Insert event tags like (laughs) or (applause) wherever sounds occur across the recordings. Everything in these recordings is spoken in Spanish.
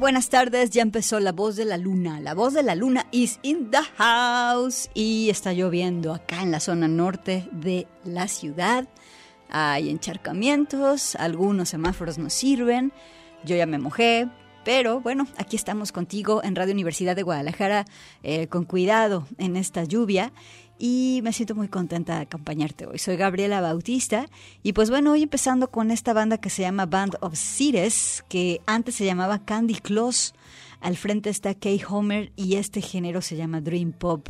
Buenas tardes, ya empezó la voz de la luna. La voz de la luna is in the house y está lloviendo acá en la zona norte de la ciudad. Hay encharcamientos, algunos semáforos no sirven. Yo ya me mojé, Pero bueno, aquí estamos contigo en Radio Universidad de Guadalajara eh, con cuidado en esta lluvia y me siento muy contenta de acompañarte hoy. Soy Gabriela Bautista y pues bueno, hoy empezando con esta banda que se llama Band of Cities, que antes se llamaba Candy Claus. Al frente está Kay Homer y este género se llama Dream Pop.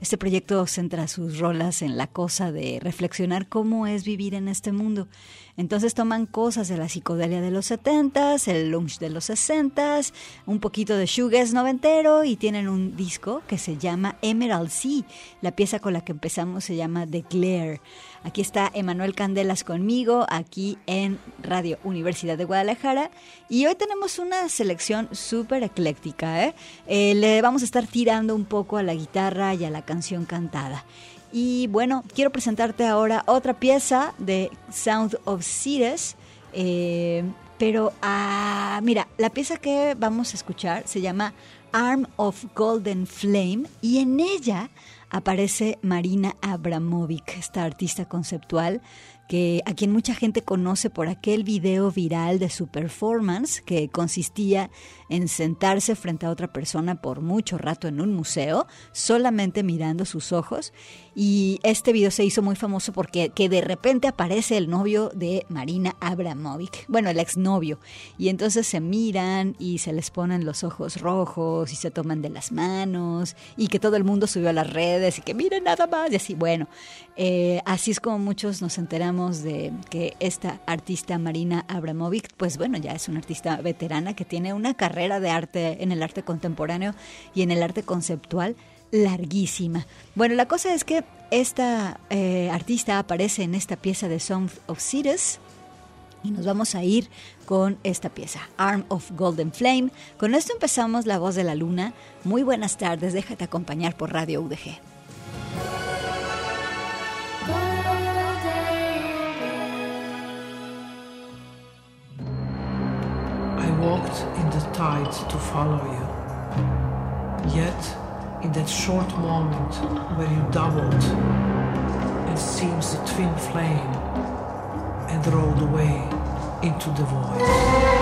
Este proyecto centra sus rolas en la cosa de reflexionar cómo es vivir en este mundo. Entonces toman cosas de la psicodelia de los 70s, el lunch de los 60s, un poquito de shoegaze noventero y tienen un disco que se llama Emerald Sea. La pieza con la que empezamos se llama The Glare. Aquí está Emanuel Candelas conmigo, aquí en Radio Universidad de Guadalajara. Y hoy tenemos una selección súper ecléctica. ¿eh? ¿eh? le vamos a estar tirando un poco a la guitarra y a la canción cantada. Y bueno, quiero presentarte ahora otra pieza de Sound of Cities. Eh, pero, ah, mira, la pieza que vamos a escuchar se llama Arm of Golden Flame y en ella aparece Marina Abramovic, esta artista conceptual que a quien mucha gente conoce por aquel video viral de su performance que consistía en sentarse frente a otra persona por mucho rato en un museo, solamente mirando sus ojos. Y este video se hizo muy famoso porque que de repente aparece el novio de Marina Abramovic, bueno, el exnovio. Y entonces se miran y se les ponen los ojos rojos y se toman de las manos y que todo el mundo subió a las redes y que miren nada más y así. Bueno, eh, así es como muchos nos enteramos de que esta artista Marina Abramovic, pues bueno, ya es una artista veterana que tiene una carrera de arte en el arte contemporáneo y en el arte conceptual larguísima. Bueno, la cosa es que esta eh, artista aparece en esta pieza de Song of Cities y nos vamos a ir con esta pieza, Arm of Golden Flame. Con esto empezamos La Voz de la Luna. Muy buenas tardes, déjate acompañar por Radio UDG. walked in the tide to follow you. Yet, in that short moment where you doubled and seems a twin flame and rolled away into the void.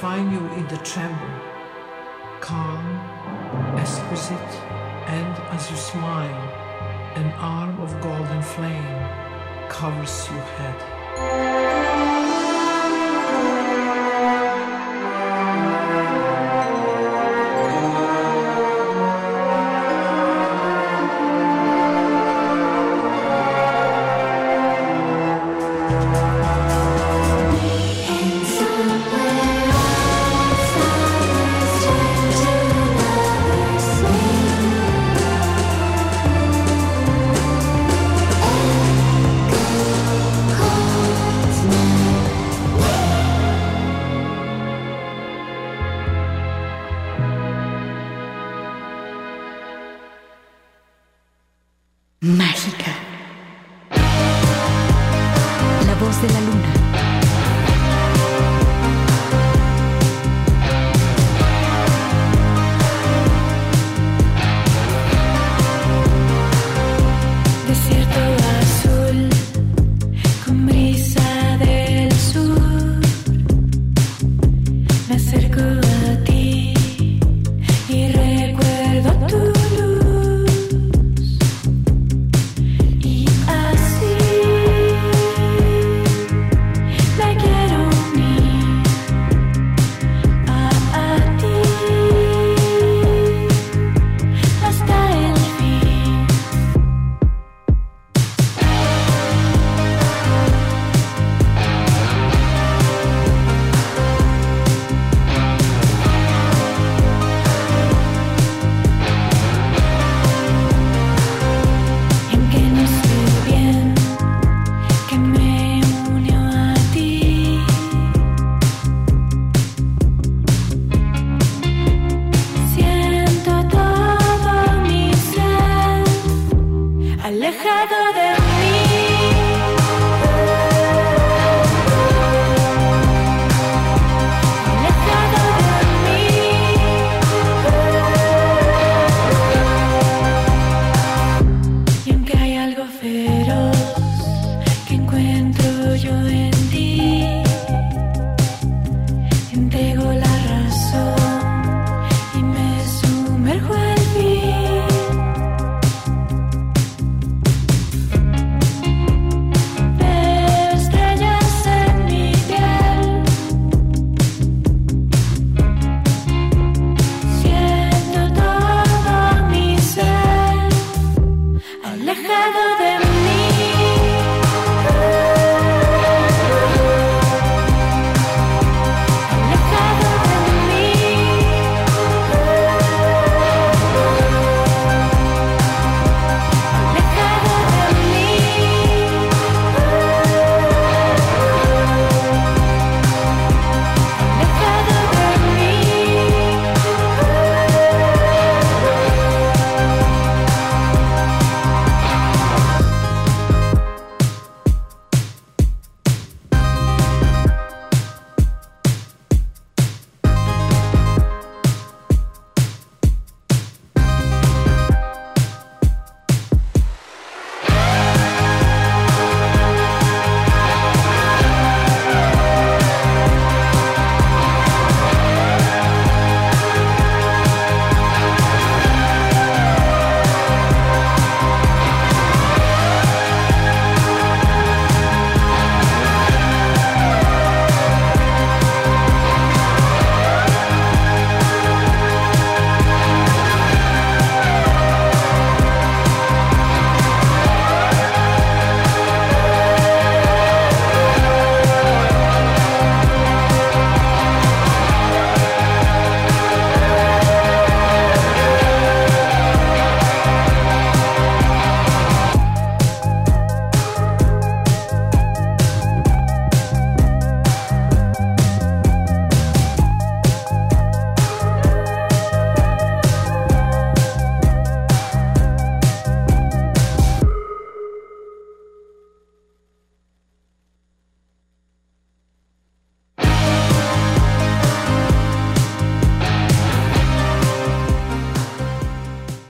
find you in the tremble, calm, exquisite, and as you smile, an arm of golden flame covers your head.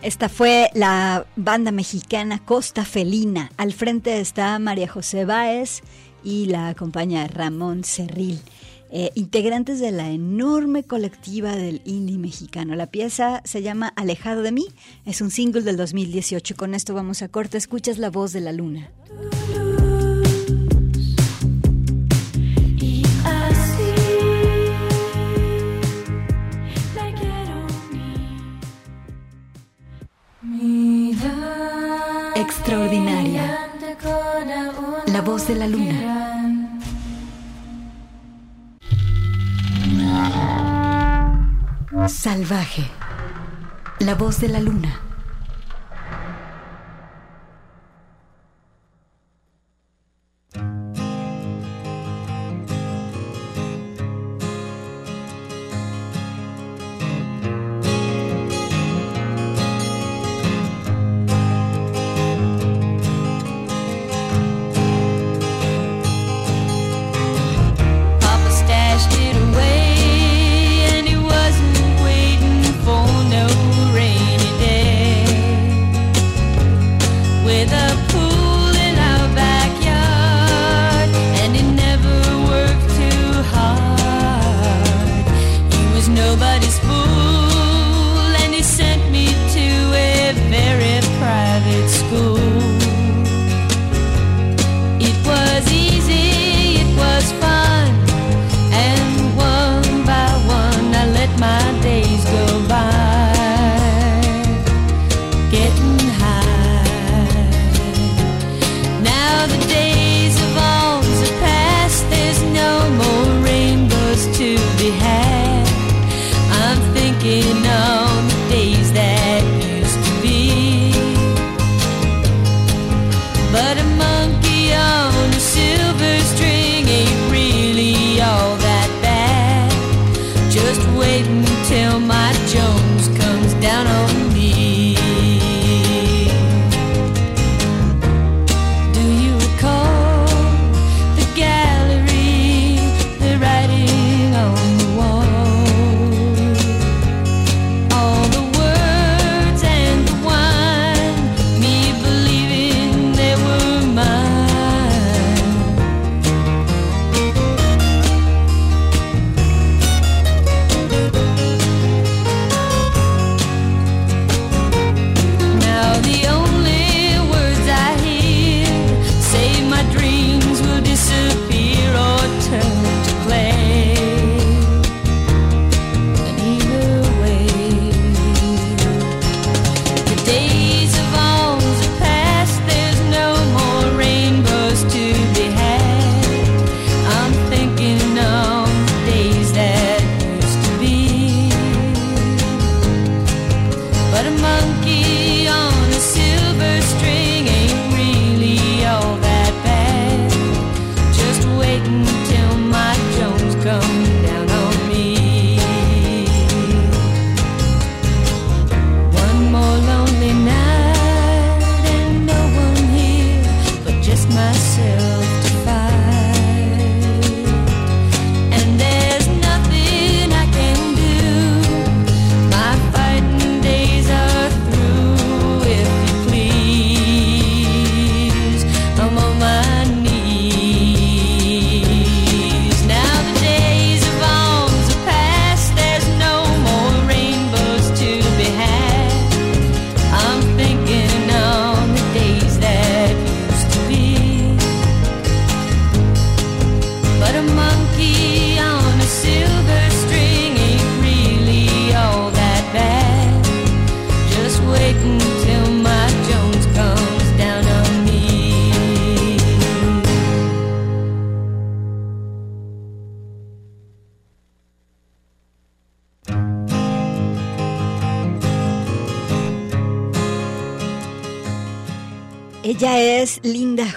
Esta fue la banda mexicana Costa Felina. Al frente está María José Báez y la acompaña Ramón Cerril. Eh, integrantes de la enorme colectiva del indie mexicano. La pieza se llama Alejado de mí, es un single del 2018. Con esto vamos a corte. Escuchas la voz de la luna. Extraordinaria. La voz de la luna. Salvaje. La voz de la luna.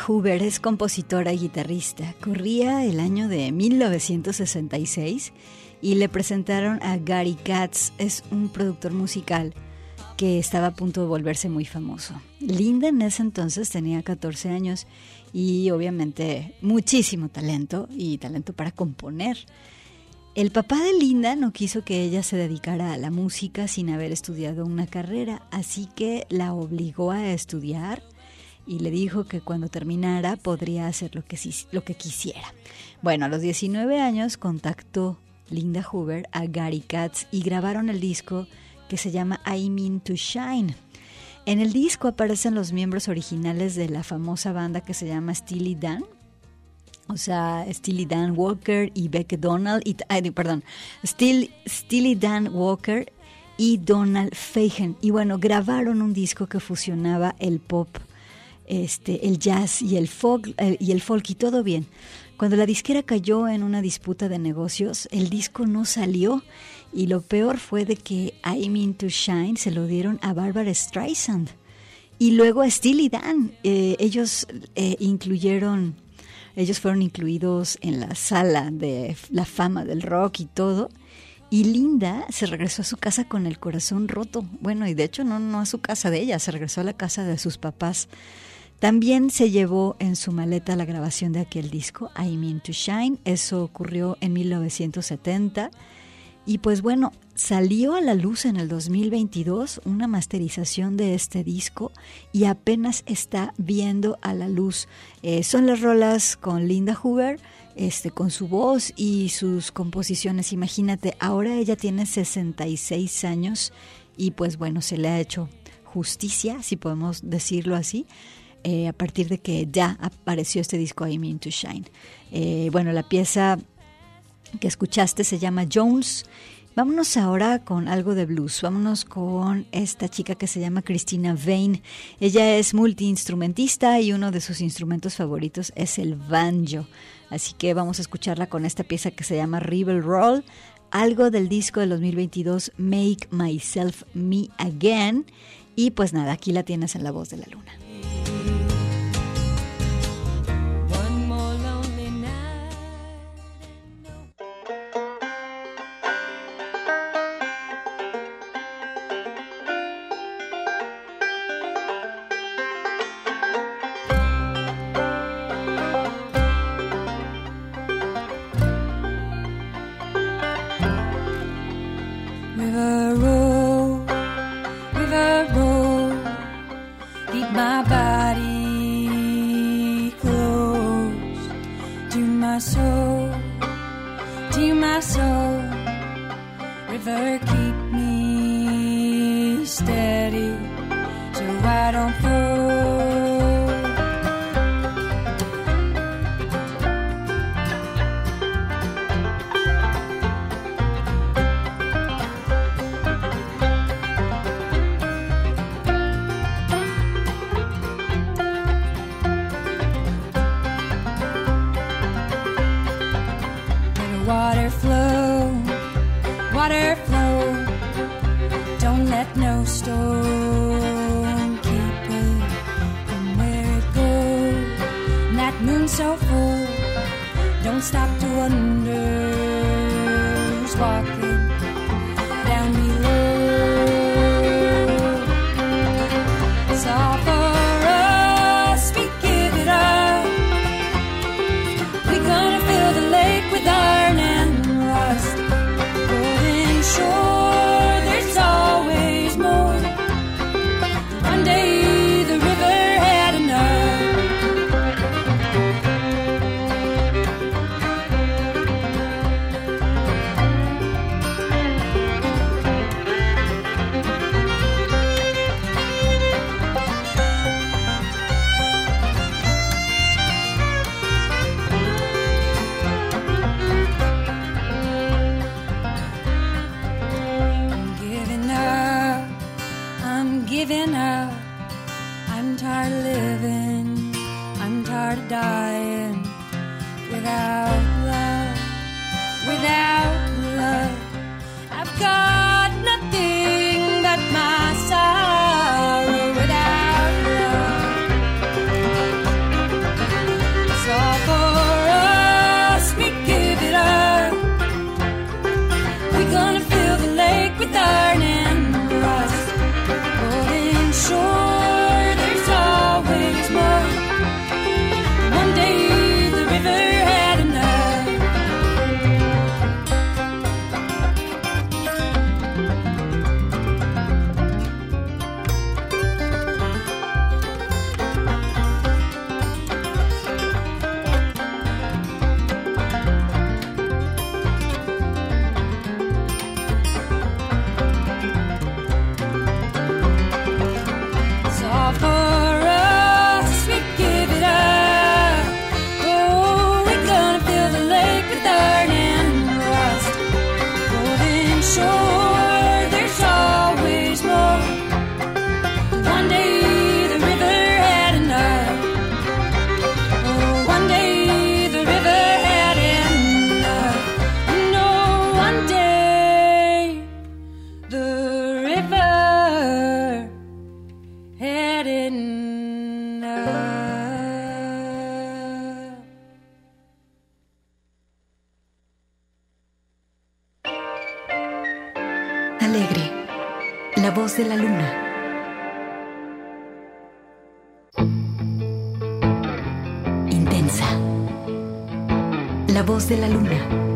Huber, es compositora y guitarrista. Corría el año de 1966 y le presentaron a Gary Katz, es un productor musical que estaba a punto de volverse muy famoso. Linda en ese entonces tenía 14 años y obviamente muchísimo talento y talento para componer. El papá de Linda no quiso que ella se dedicara a la música sin haber estudiado una carrera, así que la obligó a estudiar y le dijo que cuando terminara podría hacer lo que, lo que quisiera. Bueno, a los 19 años contactó Linda Hoover a Gary Katz y grabaron el disco que se llama I Mean to Shine. En el disco aparecen los miembros originales de la famosa banda que se llama Steely Dan, o sea, Steely Dan Walker y Beck Donald, y, perdón, Steely Dan Walker y Donald Fagen. Y bueno, grabaron un disco que fusionaba el pop, este, el jazz y el folk, eh, y el folk y todo bien. Cuando la disquera cayó en una disputa de negocios, el disco no salió y lo peor fue de que I Mean to Shine se lo dieron a Barbara Streisand y luego a Steely Dan. Eh, ellos eh, incluyeron, ellos fueron incluidos en la sala de la fama del rock y todo. Y Linda se regresó a su casa con el corazón roto. Bueno, y de hecho no, no a su casa de ella, se regresó a la casa de sus papás. También se llevó en su maleta la grabación de aquel disco, I Mean to Shine. Eso ocurrió en 1970. Y pues bueno, salió a la luz en el 2022 una masterización de este disco y apenas está viendo a la luz. Eh, son las rolas con Linda Hoover, este, con su voz y sus composiciones. Imagínate, ahora ella tiene 66 años y pues bueno, se le ha hecho justicia, si podemos decirlo así. Eh, a partir de que ya apareció este disco I Mean to Shine. Eh, bueno, la pieza que escuchaste se llama Jones. Vámonos ahora con algo de blues. Vámonos con esta chica que se llama Christina Vane. Ella es multiinstrumentista y uno de sus instrumentos favoritos es el banjo. Así que vamos a escucharla con esta pieza que se llama Rebel Roll. Algo del disco del 2022 Make Myself Me Again. Y pues nada, aquí la tienes en la voz de la luna. La voz de la luna.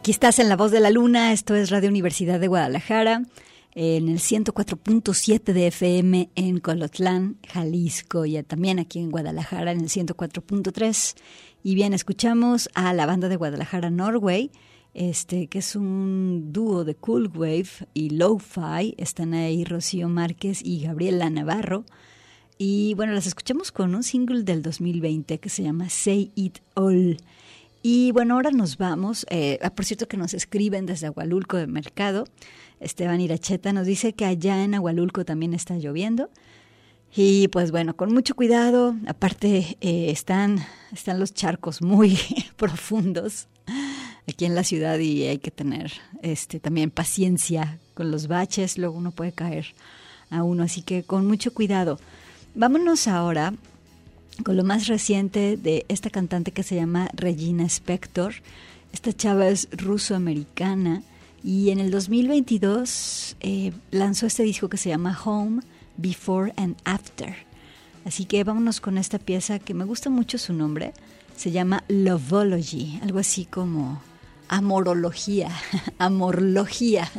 Aquí estás en La Voz de la Luna, esto es Radio Universidad de Guadalajara, en el 104.7 de FM en Colotlán, Jalisco, y también aquí en Guadalajara en el 104.3. Y bien, escuchamos a la banda de Guadalajara Norway, este, que es un dúo de Cool Wave y Lo-Fi. Están ahí Rocío Márquez y Gabriela Navarro. Y bueno, las escuchamos con un single del 2020 que se llama Say It All. Y bueno, ahora nos vamos. Eh, ah, por cierto que nos escriben desde Agualulco de Mercado. Esteban Iracheta nos dice que allá en Agualulco también está lloviendo. Y pues bueno, con mucho cuidado. Aparte, eh, están, están los charcos muy (laughs) profundos aquí en la ciudad y hay que tener este también paciencia con los baches. Luego uno puede caer a uno. Así que con mucho cuidado. Vámonos ahora con lo más reciente de esta cantante que se llama Regina Spector. Esta chava es ruso-americana y en el 2022 eh, lanzó este disco que se llama Home, Before and After. Así que vámonos con esta pieza que me gusta mucho su nombre. Se llama Lovology, algo así como amorología, (laughs) amorología,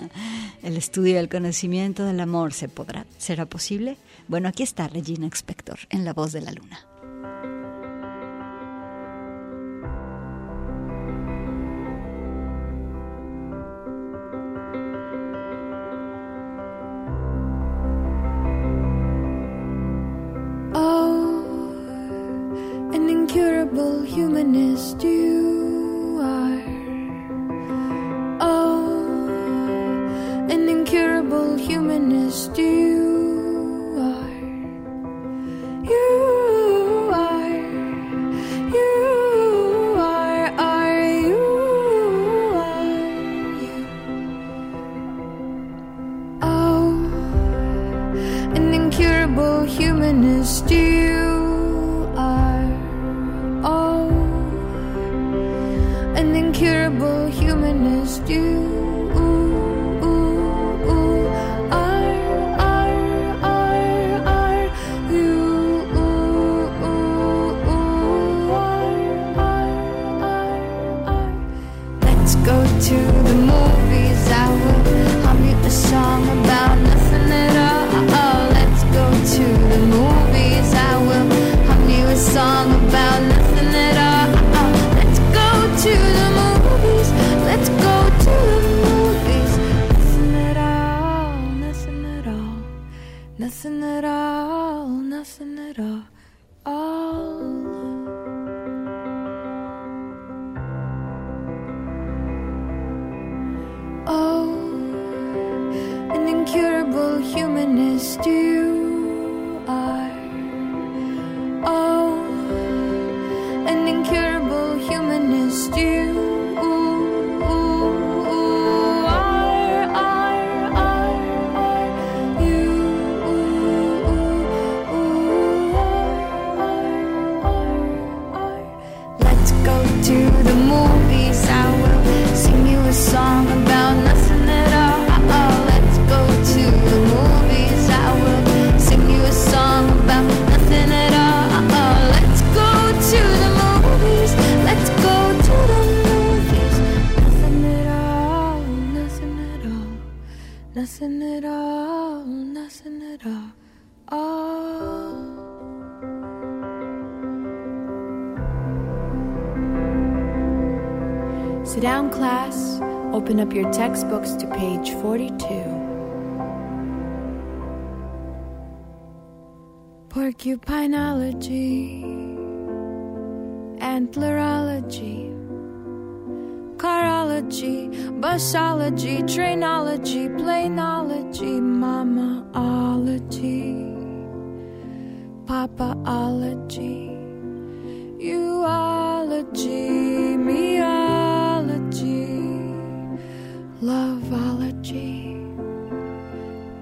el estudio del conocimiento del amor. ¿Se podrá? ¿Será posible? Bueno, aquí está Regina Spector en La Voz de la Luna. better kissology,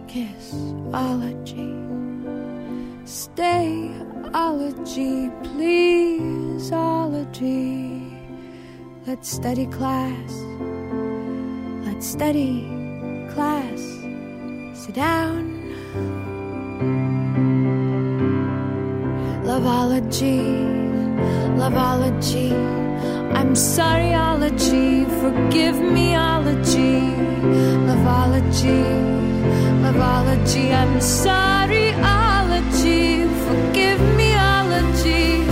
kissology, stayology, pleaseology. Let's study class. Let's study class. Sit down. Loveology, loveology. I'm sorry, ology. Forgive me, ology. Loveology, loveology. I'm sorry, ology. Forgive me, ology.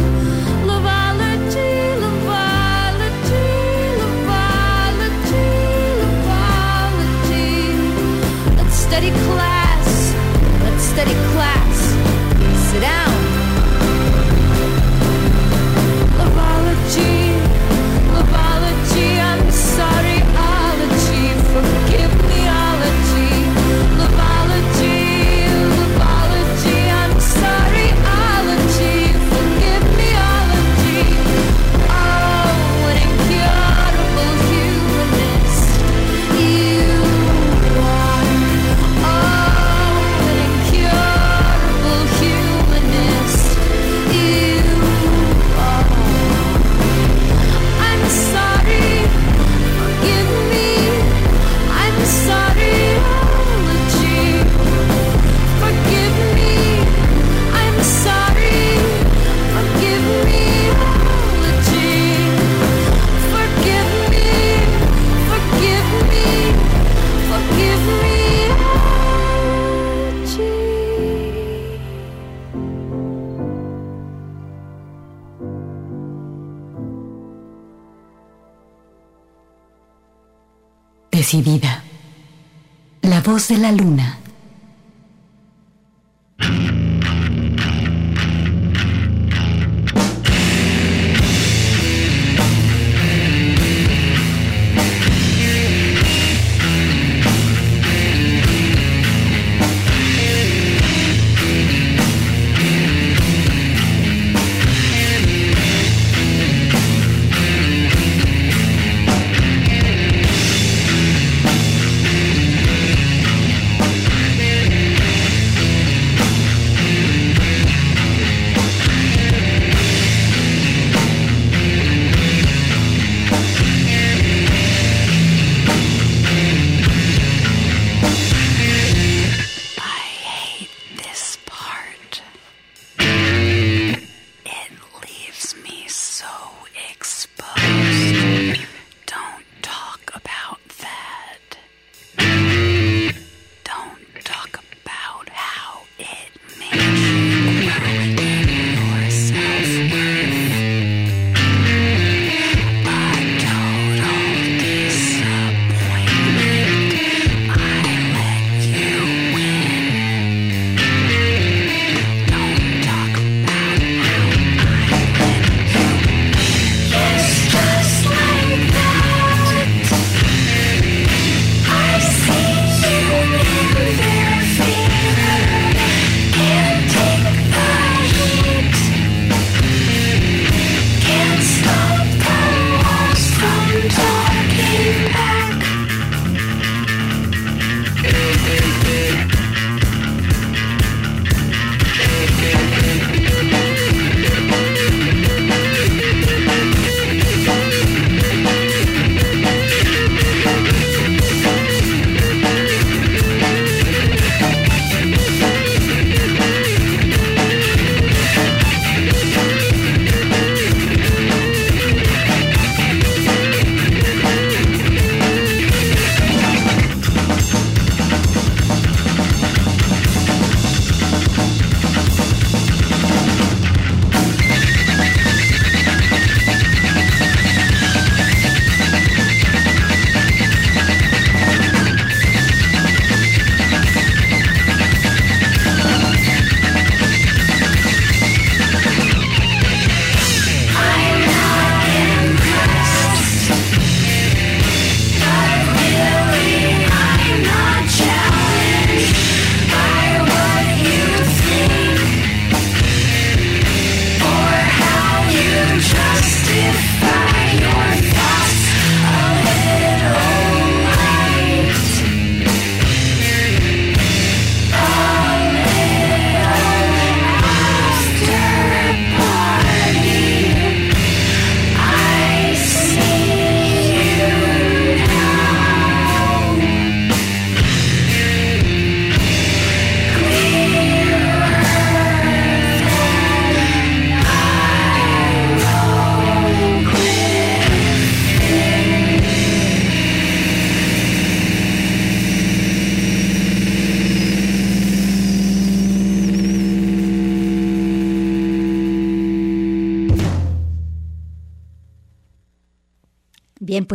Loveology, loveology, loveology, loveology. Let's study class. Let's study class. Sit down. Loveology. La voz de la luna.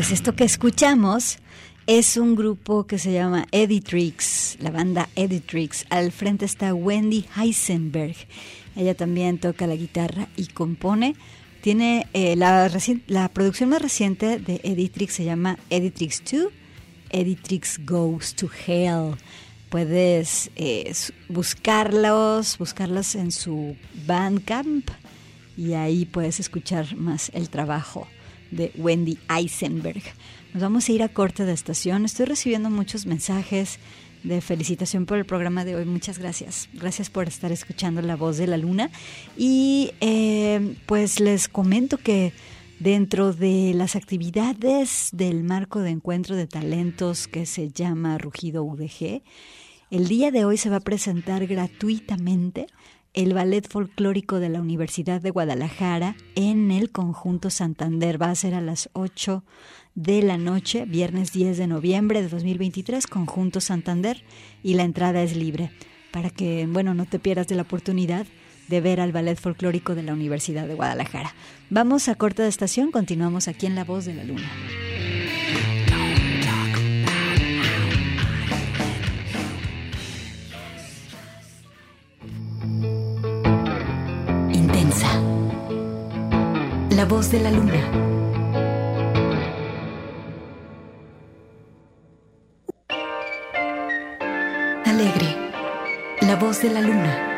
Pues esto que escuchamos es un grupo que se llama Editrix, la banda Editrix. Al frente está Wendy Heisenberg. Ella también toca la guitarra y compone. Tiene eh, la, la producción más reciente de Editrix se llama Editrix 2, Editrix Goes to Hell. Puedes eh, buscarlos, buscarlos en su Bandcamp y ahí puedes escuchar más el trabajo de Wendy Eisenberg. Nos vamos a ir a corte de estación. Estoy recibiendo muchos mensajes de felicitación por el programa de hoy. Muchas gracias. Gracias por estar escuchando La Voz de la Luna. Y eh, pues les comento que dentro de las actividades del marco de encuentro de talentos que se llama Rugido UDG, el día de hoy se va a presentar gratuitamente el Ballet Folclórico de la Universidad de Guadalajara en el Conjunto Santander. Va a ser a las 8 de la noche, viernes 10 de noviembre de 2023, Conjunto Santander, y la entrada es libre para que, bueno, no te pierdas de la oportunidad de ver al Ballet Folclórico de la Universidad de Guadalajara. Vamos a corta de estación, continuamos aquí en La Voz de la Luna. La voz de la luna. Alegre. La voz de la luna.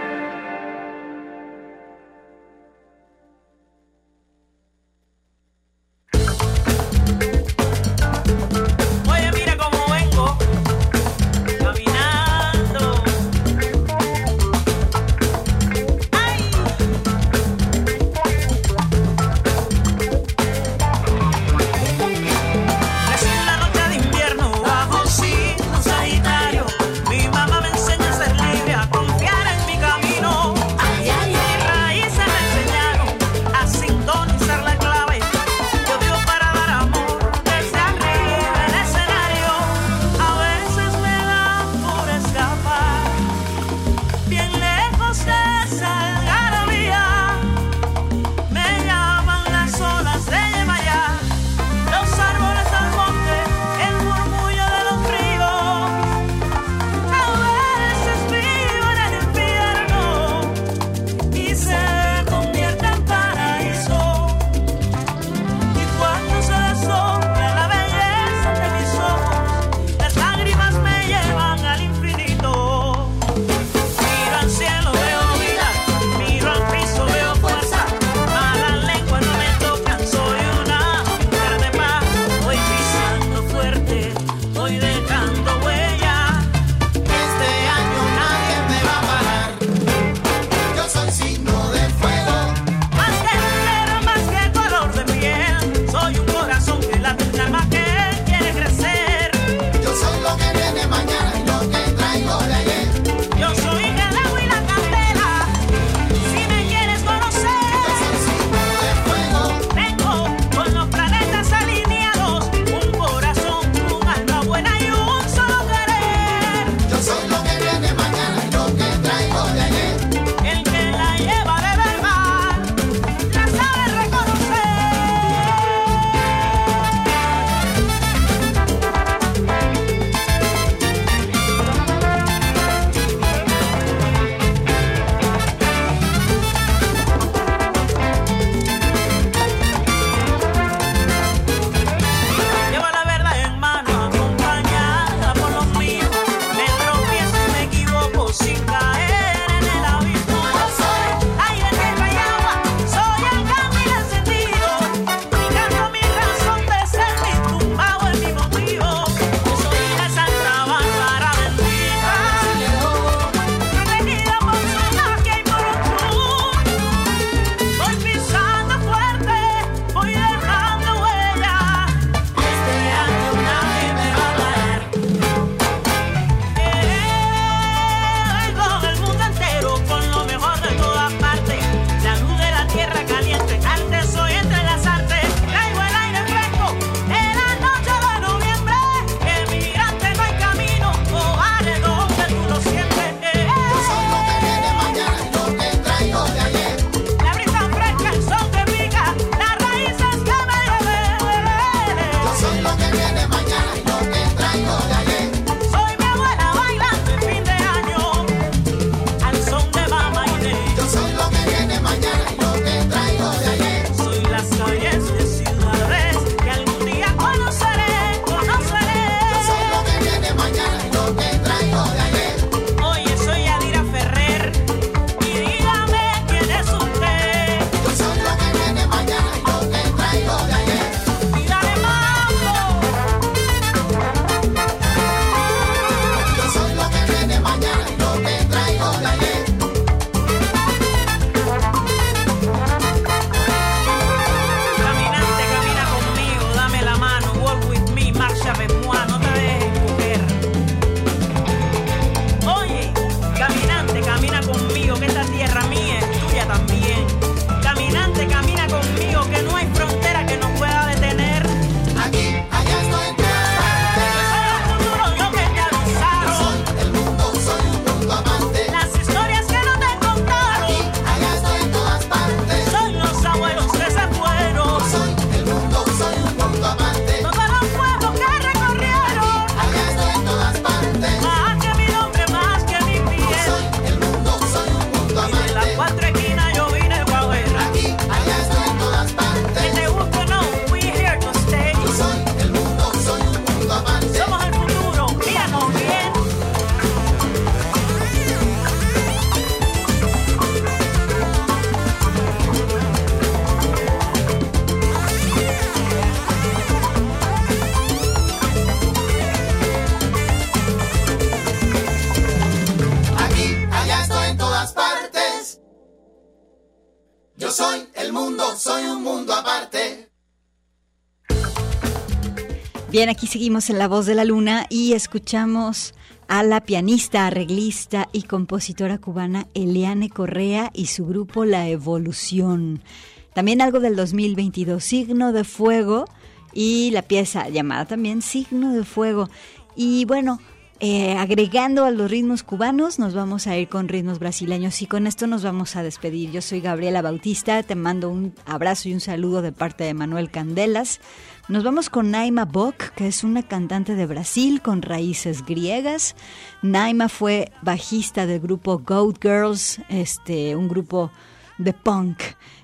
Bien, aquí seguimos en La Voz de la Luna y escuchamos a la pianista, arreglista y compositora cubana Eliane Correa y su grupo La Evolución. También algo del 2022, Signo de Fuego y la pieza llamada también Signo de Fuego. Y bueno, eh, agregando a los ritmos cubanos, nos vamos a ir con ritmos brasileños y con esto nos vamos a despedir. Yo soy Gabriela Bautista, te mando un abrazo y un saludo de parte de Manuel Candelas. Nos vamos con Naima Bock, que es una cantante de Brasil con raíces griegas. Naima fue bajista del grupo Goat Girls, este, un grupo de punk.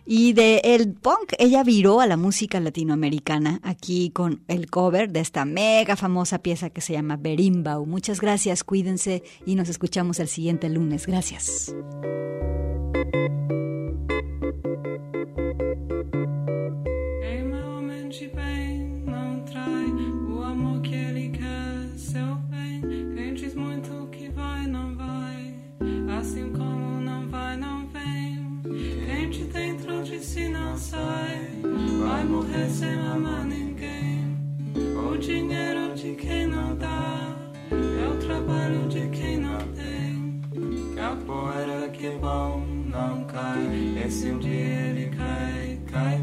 Y de el punk ella viró a la música latinoamericana aquí con el cover de esta mega famosa pieza que se llama Berimbau. Muchas gracias, cuídense y nos escuchamos el siguiente lunes. Gracias. Si não sai, vai morrer sem amar ninguém. O dinheiro de quem não dá, é o trabalho de quem não tem. Capoeira que bom, não cai. Esse um dia ele cai, cai